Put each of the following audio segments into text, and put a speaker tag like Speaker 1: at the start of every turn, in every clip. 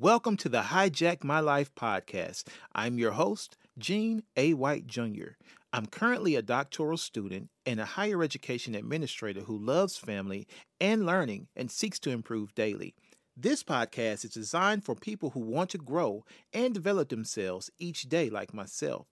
Speaker 1: Welcome to the Hijack My Life podcast. I'm your host, Gene A. White Jr. I'm currently a doctoral student and a higher education administrator who loves family and learning and seeks to improve daily. This podcast is designed for people who want to grow and develop themselves each day, like myself.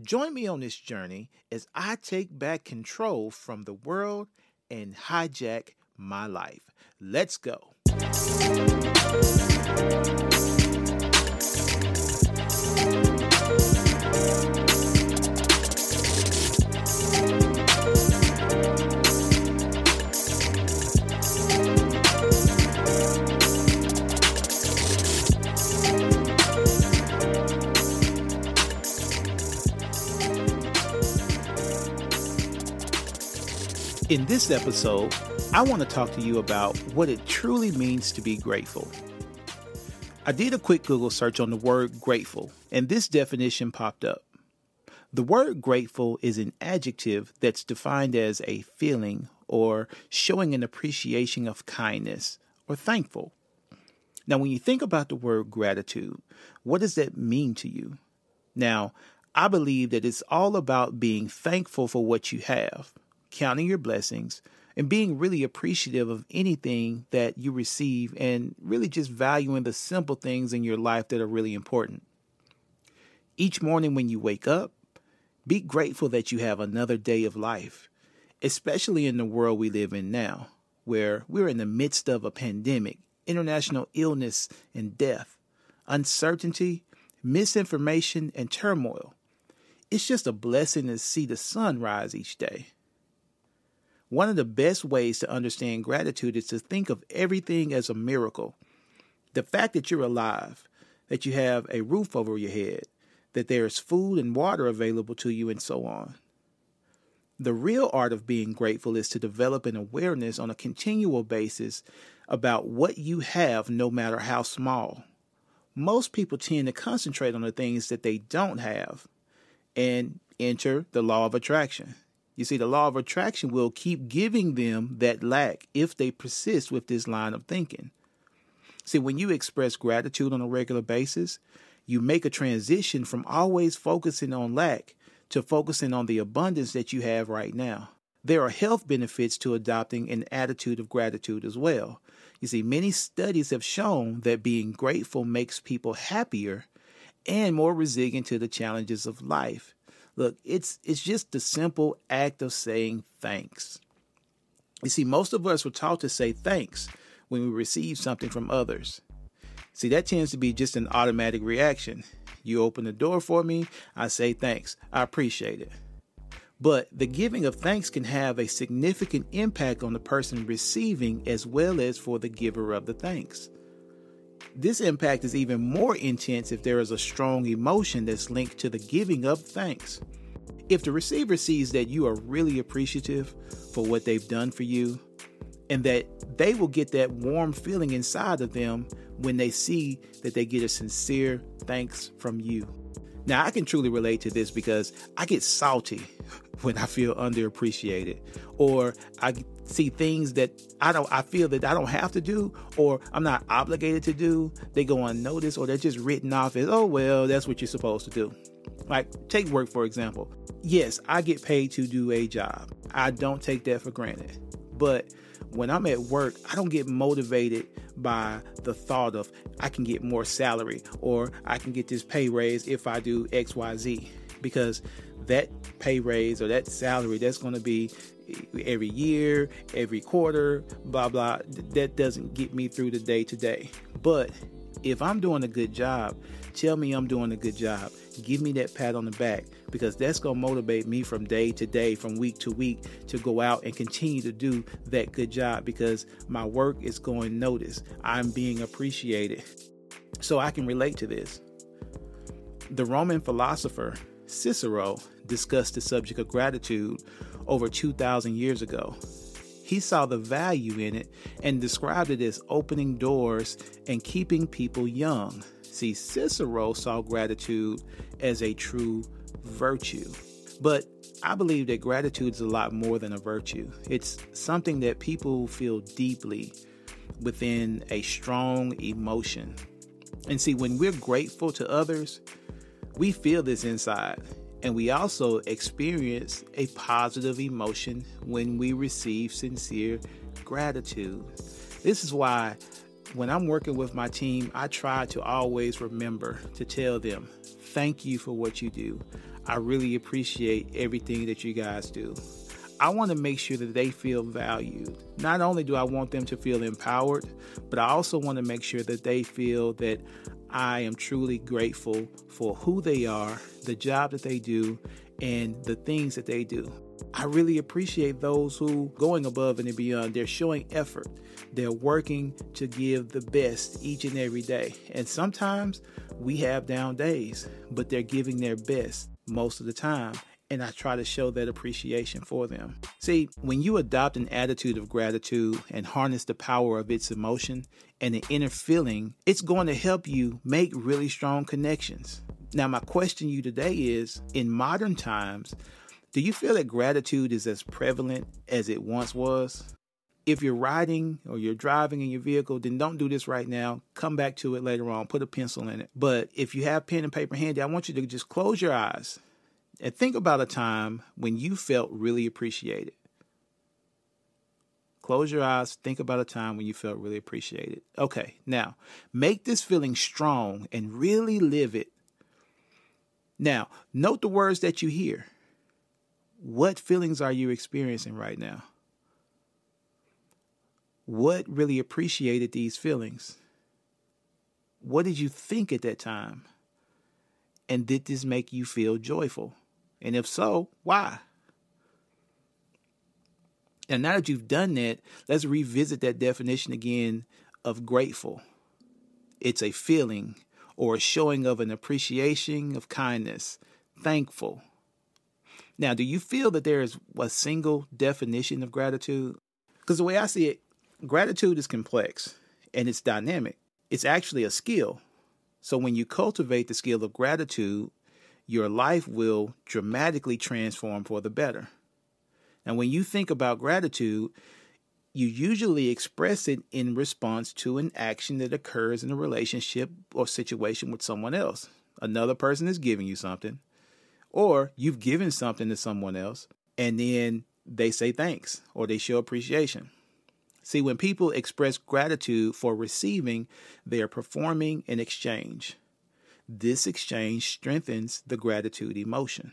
Speaker 1: Join me on this journey as I take back control from the world and hijack my life. Let's go. In this episode, I want to talk to you about what it truly means to be grateful. I did a quick Google search on the word grateful, and this definition popped up. The word grateful is an adjective that's defined as a feeling or showing an appreciation of kindness or thankful. Now, when you think about the word gratitude, what does that mean to you? Now, I believe that it's all about being thankful for what you have counting your blessings, and being really appreciative of anything that you receive and really just valuing the simple things in your life that are really important. Each morning when you wake up, be grateful that you have another day of life, especially in the world we live in now, where we're in the midst of a pandemic, international illness and death, uncertainty, misinformation, and turmoil. It's just a blessing to see the sun rise each day. One of the best ways to understand gratitude is to think of everything as a miracle. The fact that you're alive, that you have a roof over your head, that there is food and water available to you, and so on. The real art of being grateful is to develop an awareness on a continual basis about what you have, no matter how small. Most people tend to concentrate on the things that they don't have and enter the law of attraction. You see, the law of attraction will keep giving them that lack if they persist with this line of thinking. See, when you express gratitude on a regular basis, you make a transition from always focusing on lack to focusing on the abundance that you have right now. There are health benefits to adopting an attitude of gratitude as well. You see, many studies have shown that being grateful makes people happier and more resilient to the challenges of life. Look, it's it's just the simple act of saying thanks. You see, most of us were taught to say thanks when we receive something from others. See, that tends to be just an automatic reaction. You open the door for me, I say thanks. I appreciate it. But the giving of thanks can have a significant impact on the person receiving as well as for the giver of the thanks. This impact is even more intense if there is a strong emotion that's linked to the giving of thanks. If the receiver sees that you are really appreciative for what they've done for you, and that they will get that warm feeling inside of them when they see that they get a sincere thanks from you. Now, I can truly relate to this because I get salty when I feel underappreciated, or I see things that I don't I feel that I don't have to do or I'm not obligated to do, they go unnoticed or they're just written off as, oh well, that's what you're supposed to do. Like take work for example. Yes, I get paid to do a job. I don't take that for granted. But when I'm at work, I don't get motivated by the thought of I can get more salary or I can get this pay raise if I do XYZ because that pay raise or that salary that's going to be every year, every quarter, blah blah. That doesn't get me through the day to day. But If I'm doing a good job, tell me I'm doing a good job. Give me that pat on the back because that's going to motivate me from day to day, from week to week to go out and continue to do that good job because my work is going noticed. I'm being appreciated. So I can relate to this. The Roman philosopher Cicero discussed the subject of gratitude over 2,000 years ago. He saw the value in it and described it as opening doors and keeping people young. See, Cicero saw gratitude as a true virtue. But I believe that gratitude is a lot more than a virtue. It's something that people feel deeply within a strong emotion. And see, when we're grateful to others, we feel this inside. And we also experience a positive emotion when we receive sincere gratitude. This is why when I'm working with my team, I try to always remember to tell them, thank you for what you do. I really appreciate everything that you guys do. I want to make sure that they feel valued. Not only do I want them to feel empowered, but I also want to make sure that they feel that I am truly grateful for who they are, the job that they do, and the things that they do. I really appreciate those who going above and beyond. They're showing effort. They're working to give the best each and every day. And sometimes we have down days, but they're giving their best most of the time and I try to show that appreciation for them. See, when you adopt an attitude of gratitude and harness the power of its emotion and the inner feeling, it's going to help you make really strong connections. Now, my question to you today is in modern times, do you feel that gratitude is as prevalent as it once was? If you're riding or you're driving in your vehicle, then don't do this right now. Come back to it later on. Put a pencil in it. But if you have pen and paper handy, I want you to just close your eyes and think about a time when you felt really appreciated. Close your eyes, think about a time when you felt really appreciated. Okay, now make this feeling strong and really live it. Now, note the words that you hear. What feelings are you experiencing right now? What really appreciated these feelings? What did you think at that time? And did this make you feel joyful? And if so, why? And now that you've done that, let's revisit that definition again of grateful. It's a feeling or a showing of an appreciation of kindness, thankful. Now, do you feel that there is a single definition of gratitude? Because the way I see it, gratitude is complex and it's dynamic. It's actually a skill. So when you cultivate the skill of gratitude, your life will dramatically transform for the better. And when you think about gratitude, you usually express it in response to an action that occurs in a relationship or situation with someone else. Another person is giving you something, or you've given something to someone else, and then they say thanks or they show appreciation. See, when people express gratitude for receiving, they are performing an exchange. This exchange strengthens the gratitude emotion.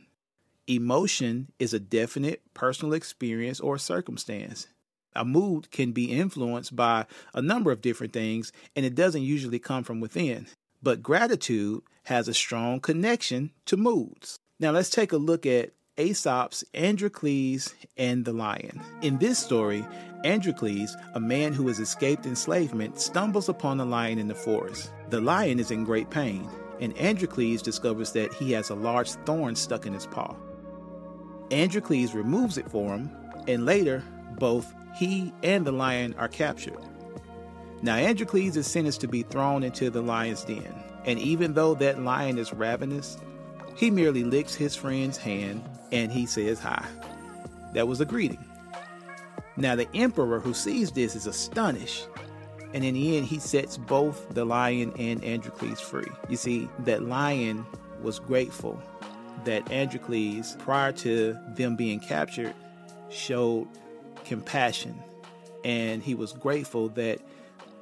Speaker 1: Emotion is a definite personal experience or circumstance. A mood can be influenced by a number of different things, and it doesn't usually come from within. But gratitude has a strong connection to moods. Now, let's take a look at Aesop's Androcles and the Lion. In this story, Androcles, a man who has escaped enslavement, stumbles upon a lion in the forest. The lion is in great pain and Androcles discovers that he has a large thorn stuck in his paw. Androcles removes it for him, and later, both he and the lion are captured. Now, Androcles is sentenced to be thrown into the lion's den, and even though that lion is ravenous, he merely licks his friend's hand and he says hi. That was a greeting. Now, the emperor who sees this is astonished and in the end, he sets both the lion and Androcles free. You see, that lion was grateful that Androcles, prior to them being captured, showed compassion. And he was grateful that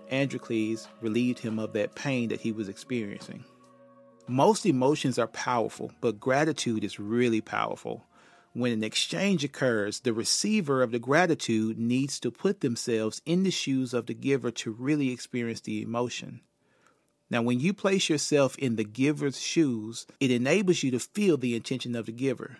Speaker 1: Androcles relieved him of that pain that he was experiencing. Most emotions are powerful, but gratitude is really powerful. When an exchange occurs, the receiver of the gratitude needs to put themselves in the shoes of the giver to really experience the emotion. Now, when you place yourself in the giver's shoes, it enables you to feel the intention of the giver.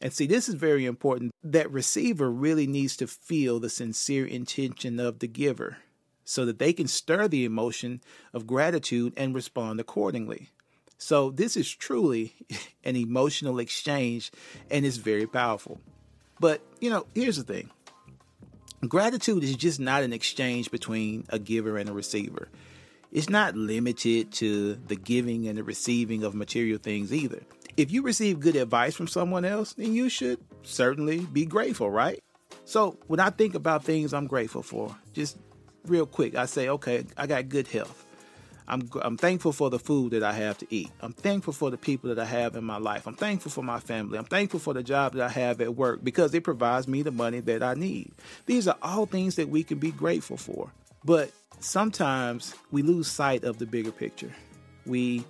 Speaker 1: And see, this is very important. That receiver really needs to feel the sincere intention of the giver so that they can stir the emotion of gratitude and respond accordingly. So, this is truly an emotional exchange and it's very powerful. But, you know, here's the thing gratitude is just not an exchange between a giver and a receiver. It's not limited to the giving and the receiving of material things either. If you receive good advice from someone else, then you should certainly be grateful, right? So, when I think about things I'm grateful for, just real quick, I say, okay, I got good health. I'm, I'm thankful for the food that I have to eat. I'm thankful for the people that I have in my life. I'm thankful for my family. I'm thankful for the job that I have at work because it provides me the money that I need. These are all things that we can be grateful for. But sometimes we lose sight of the bigger picture. We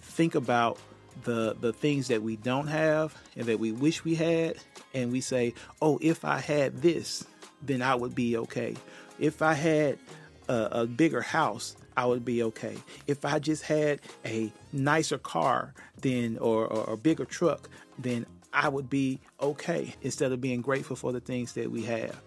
Speaker 1: think about the the things that we don't have and that we wish we had and we say, "Oh, if I had this, then I would be okay. If I had a, a bigger house, I would be okay. If I just had a nicer car, then or, or a bigger truck, then I would be okay instead of being grateful for the things that we have.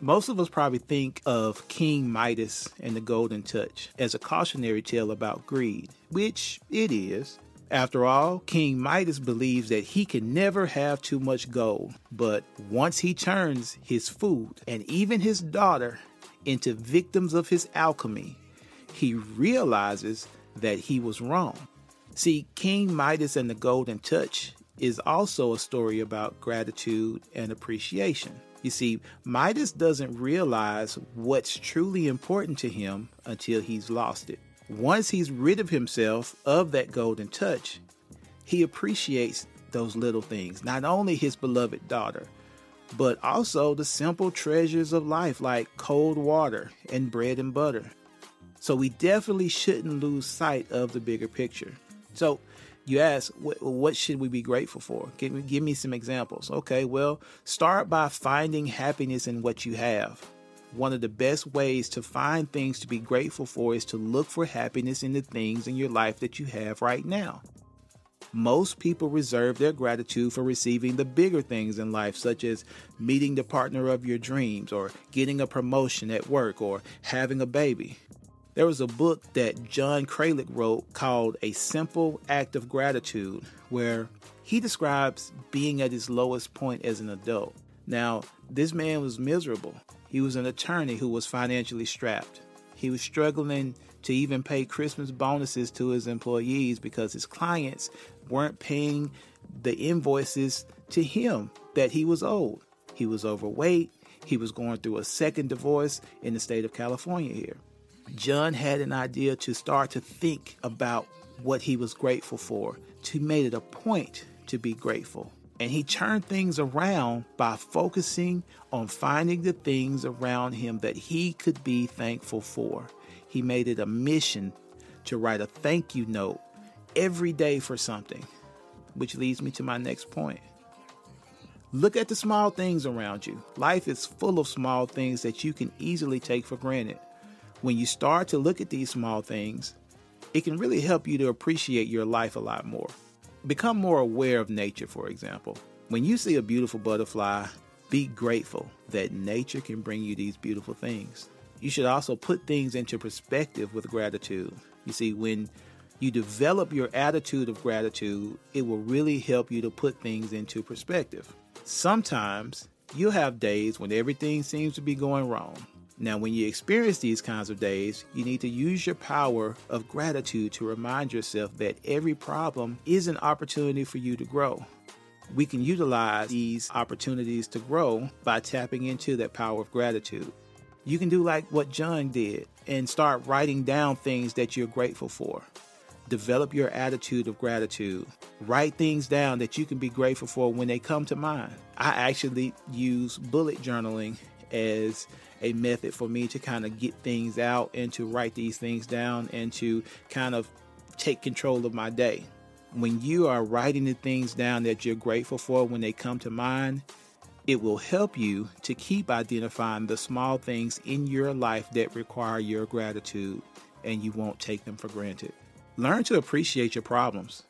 Speaker 1: Most of us probably think of King Midas and the Golden Touch as a cautionary tale about greed, which it is. After all, King Midas believes that he can never have too much gold, but once he turns his food and even his daughter into victims of his alchemy, he realizes that he was wrong. See, King Midas and the Golden Touch is also a story about gratitude and appreciation. You see, Midas doesn't realize what's truly important to him until he's lost it. Once he's rid of himself of that golden touch, he appreciates those little things, not only his beloved daughter, but also the simple treasures of life like cold water and bread and butter. So we definitely shouldn't lose sight of the bigger picture. So you ask, what, what should we be grateful for? Give me, give me some examples. Okay, well, start by finding happiness in what you have. One of the best ways to find things to be grateful for is to look for happiness in the things in your life that you have right now. Most people reserve their gratitude for receiving the bigger things in life, such as meeting the partner of your dreams, or getting a promotion at work, or having a baby. There was a book that John Kralik wrote called A Simple Act of Gratitude, where he describes being at his lowest point as an adult. Now, this man was miserable. He was an attorney who was financially strapped. He was struggling to even pay Christmas bonuses to his employees because his clients weren't paying the invoices to him that he was owed. He was overweight. He was going through a second divorce in the state of California here. John had an idea to start to think about what he was grateful for. He made it a point to be grateful. And he turned things around by focusing on finding the things around him that he could be thankful for. He made it a mission to write a thank you note every day for something, which leads me to my next point. Look at the small things around you. Life is full of small things that you can easily take for granted. When you start to look at these small things, it can really help you to appreciate your life a lot more. Become more aware of nature, for example. When you see a beautiful butterfly, be grateful that nature can bring you these beautiful things. You should also put things into perspective with gratitude. You see, when you develop your attitude of gratitude, it will really help you to put things into perspective. Sometimes you'll have days when everything seems to be going wrong. Now, when you experience these kinds of days, you need to use your power of gratitude to remind yourself that every problem is an opportunity for you to grow. We can utilize these opportunities to grow by tapping into that power of gratitude. You can do like what John did and start writing down things that you're grateful for. Develop your attitude of gratitude. Write things down that you can be grateful for when they come to mind. I actually use bullet journaling as a method for me to kind of get things out and to write these things down and to kind of take control of my day. When you are writing the things down that you're grateful for when they come to mind, it will help you to keep identifying the small things in your life that require your gratitude. and you won't take them for granted. Learn to appreciate your problems.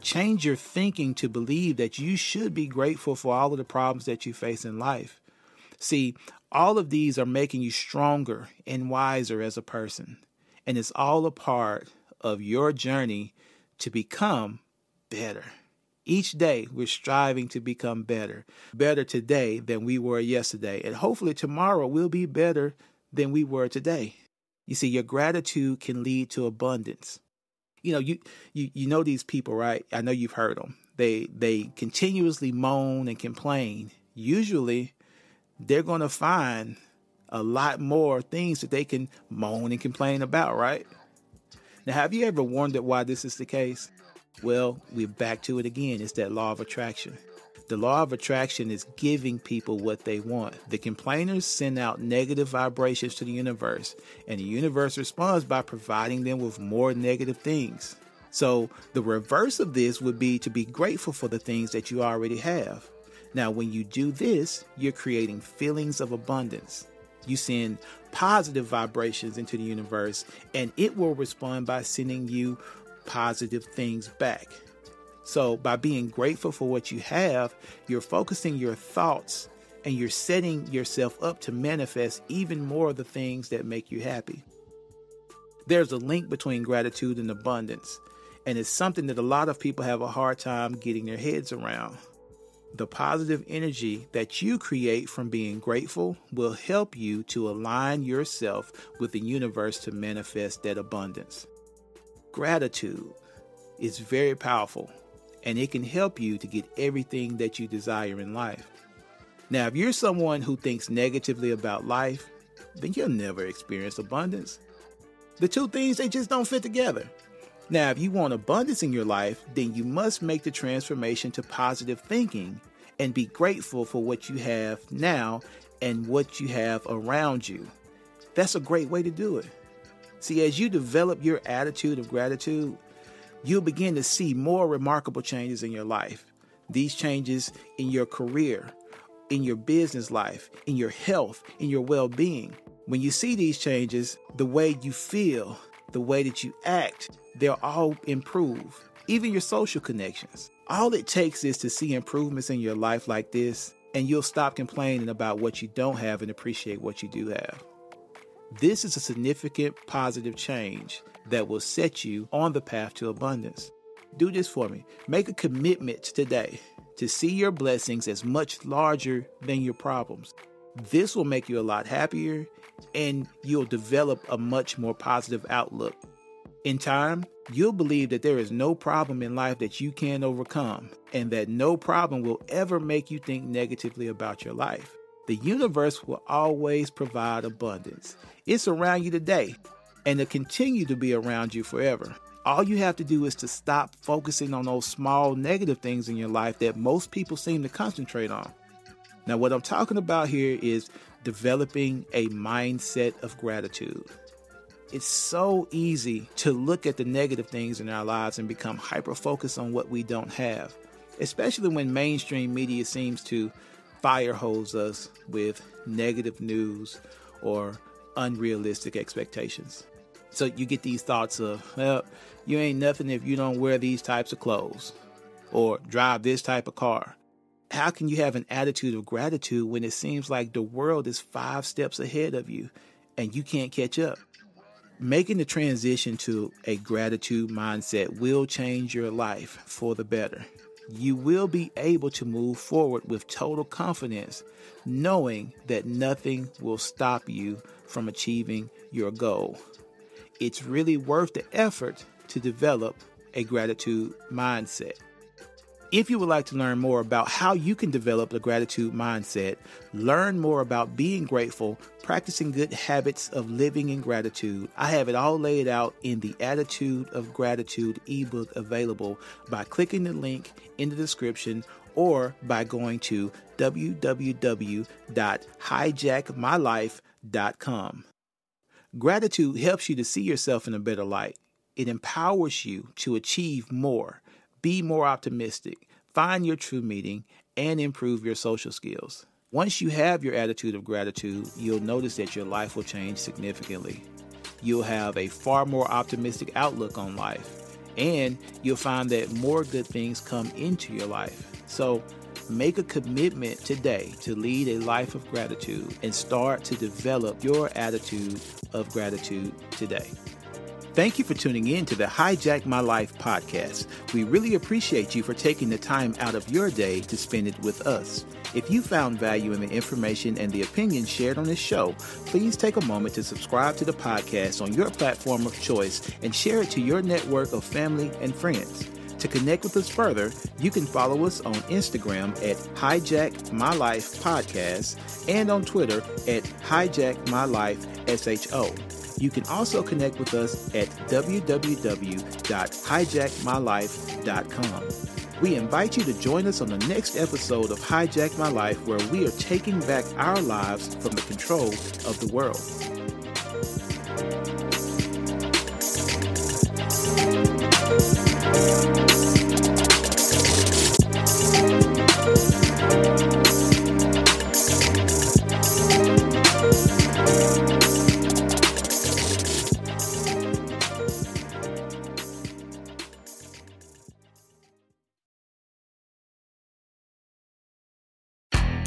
Speaker 1: Change your thinking to believe that you should be grateful for all of the problems that you face in life. See, all of these are making you stronger and wiser as a person, and it's all a part of your journey to become better. Each day, we're striving to become better, better today than we were yesterday, and hopefully tomorrow we'll be better than we were today. You see, your gratitude can lead to abundance. You know, you you you know these people, right? I know you've heard them. They they continuously moan and complain. Usually, they're going to find a lot more things that they can moan and complain about, right? Now, have you ever wondered why this is the case? Well, we're back to it again. It's that law of attraction. The law of attraction is giving people what they want. The complainers send out negative vibrations to the universe, and the universe responds by providing them with more negative things. So, the reverse of this would be to be grateful for the things that you already have. Now, when you do this, you're creating feelings of abundance. You send positive vibrations into the universe, and it will respond by sending you positive things back. So, by being grateful for what you have, you're focusing your thoughts and you're setting yourself up to manifest even more of the things that make you happy. There's a link between gratitude and abundance, and it's something that a lot of people have a hard time getting their heads around. The positive energy that you create from being grateful will help you to align yourself with the universe to manifest that abundance. Gratitude is very powerful and it can help you to get everything that you desire in life. Now, if you're someone who thinks negatively about life, then you'll never experience abundance. The two things, they just don't fit together. Now, if you want abundance in your life, then you must make the transformation to positive thinking and be grateful for what you have now and what you have around you. That's a great way to do it. See, as you develop your attitude of gratitude, you'll begin to see more remarkable changes in your life. These changes in your career, in your business life, in your health, in your well being. When you see these changes, the way you feel, the way that you act, they'll all improve. Even your social connections. All it takes is to see improvements in your life like this, and you'll stop complaining about what you don't have and appreciate what you do have. This is a significant positive change that will set you on the path to abundance. Do this for me. Make a commitment today to see your blessings as much larger than your problems. This will make you a lot happier and you'll develop a much more positive outlook. In time, you'll believe that there is no problem in life that you can't overcome and that no problem will ever make you think negatively about your life. The universe will always provide abundance. It's around you today and to continue to be around you forever. All you have to do is to stop focusing on those small negative things in your life that most people seem to concentrate on. Now, what I'm talking about here is developing a mindset of gratitude. It's so easy to look at the negative things in our lives and become hyper focused on what we don't have, especially when mainstream media seems to fire hose us with negative news or unrealistic expectations. So you get these thoughts of, well, you ain't nothing if you don't wear these types of clothes or drive this type of car. How can you have an attitude of gratitude when it seems like the world is five steps ahead of you and you can't catch up? Making the transition to a gratitude mindset will change your life for the better. You will be able to move forward with total confidence, knowing that nothing will stop you from achieving your goal it's really worth the effort to develop a gratitude mindset. If you would like to learn more about how you can develop the gratitude mindset, learn more about being grateful, practicing good habits of living in gratitude, I have it all laid out in the Attitude of Gratitude ebook available by clicking the link in the description or by going to www.hijackmylife.com. Gratitude helps you to see yourself in a better light. It empowers you to achieve more, be more optimistic, find your true meaning, and improve your social skills. Once you have your attitude of gratitude, you'll notice that your life will change significantly. you'll have a far more optimistic outlook on life. And you'll find that more good things come into your life. So make a commitment today to lead a life of gratitude and start to develop your attitude of gratitude today. Thank you for tuning in to the Hijack My Life podcast. We really appreciate you for taking the time out of your day to spend it with us. If you found value in the information and the opinions shared on this show, please take a moment to subscribe to the podcast on your platform of choice and share it to your network of family and friends. To connect with us further, you can follow us on Instagram at Hijack My Life Podcast and on Twitter at Hijack My Life SHO. You can also connect with us at www.hijackmylife.com. We invite you to join us on the next episode of Hijack My Life, where we are taking back our lives from the control of the world.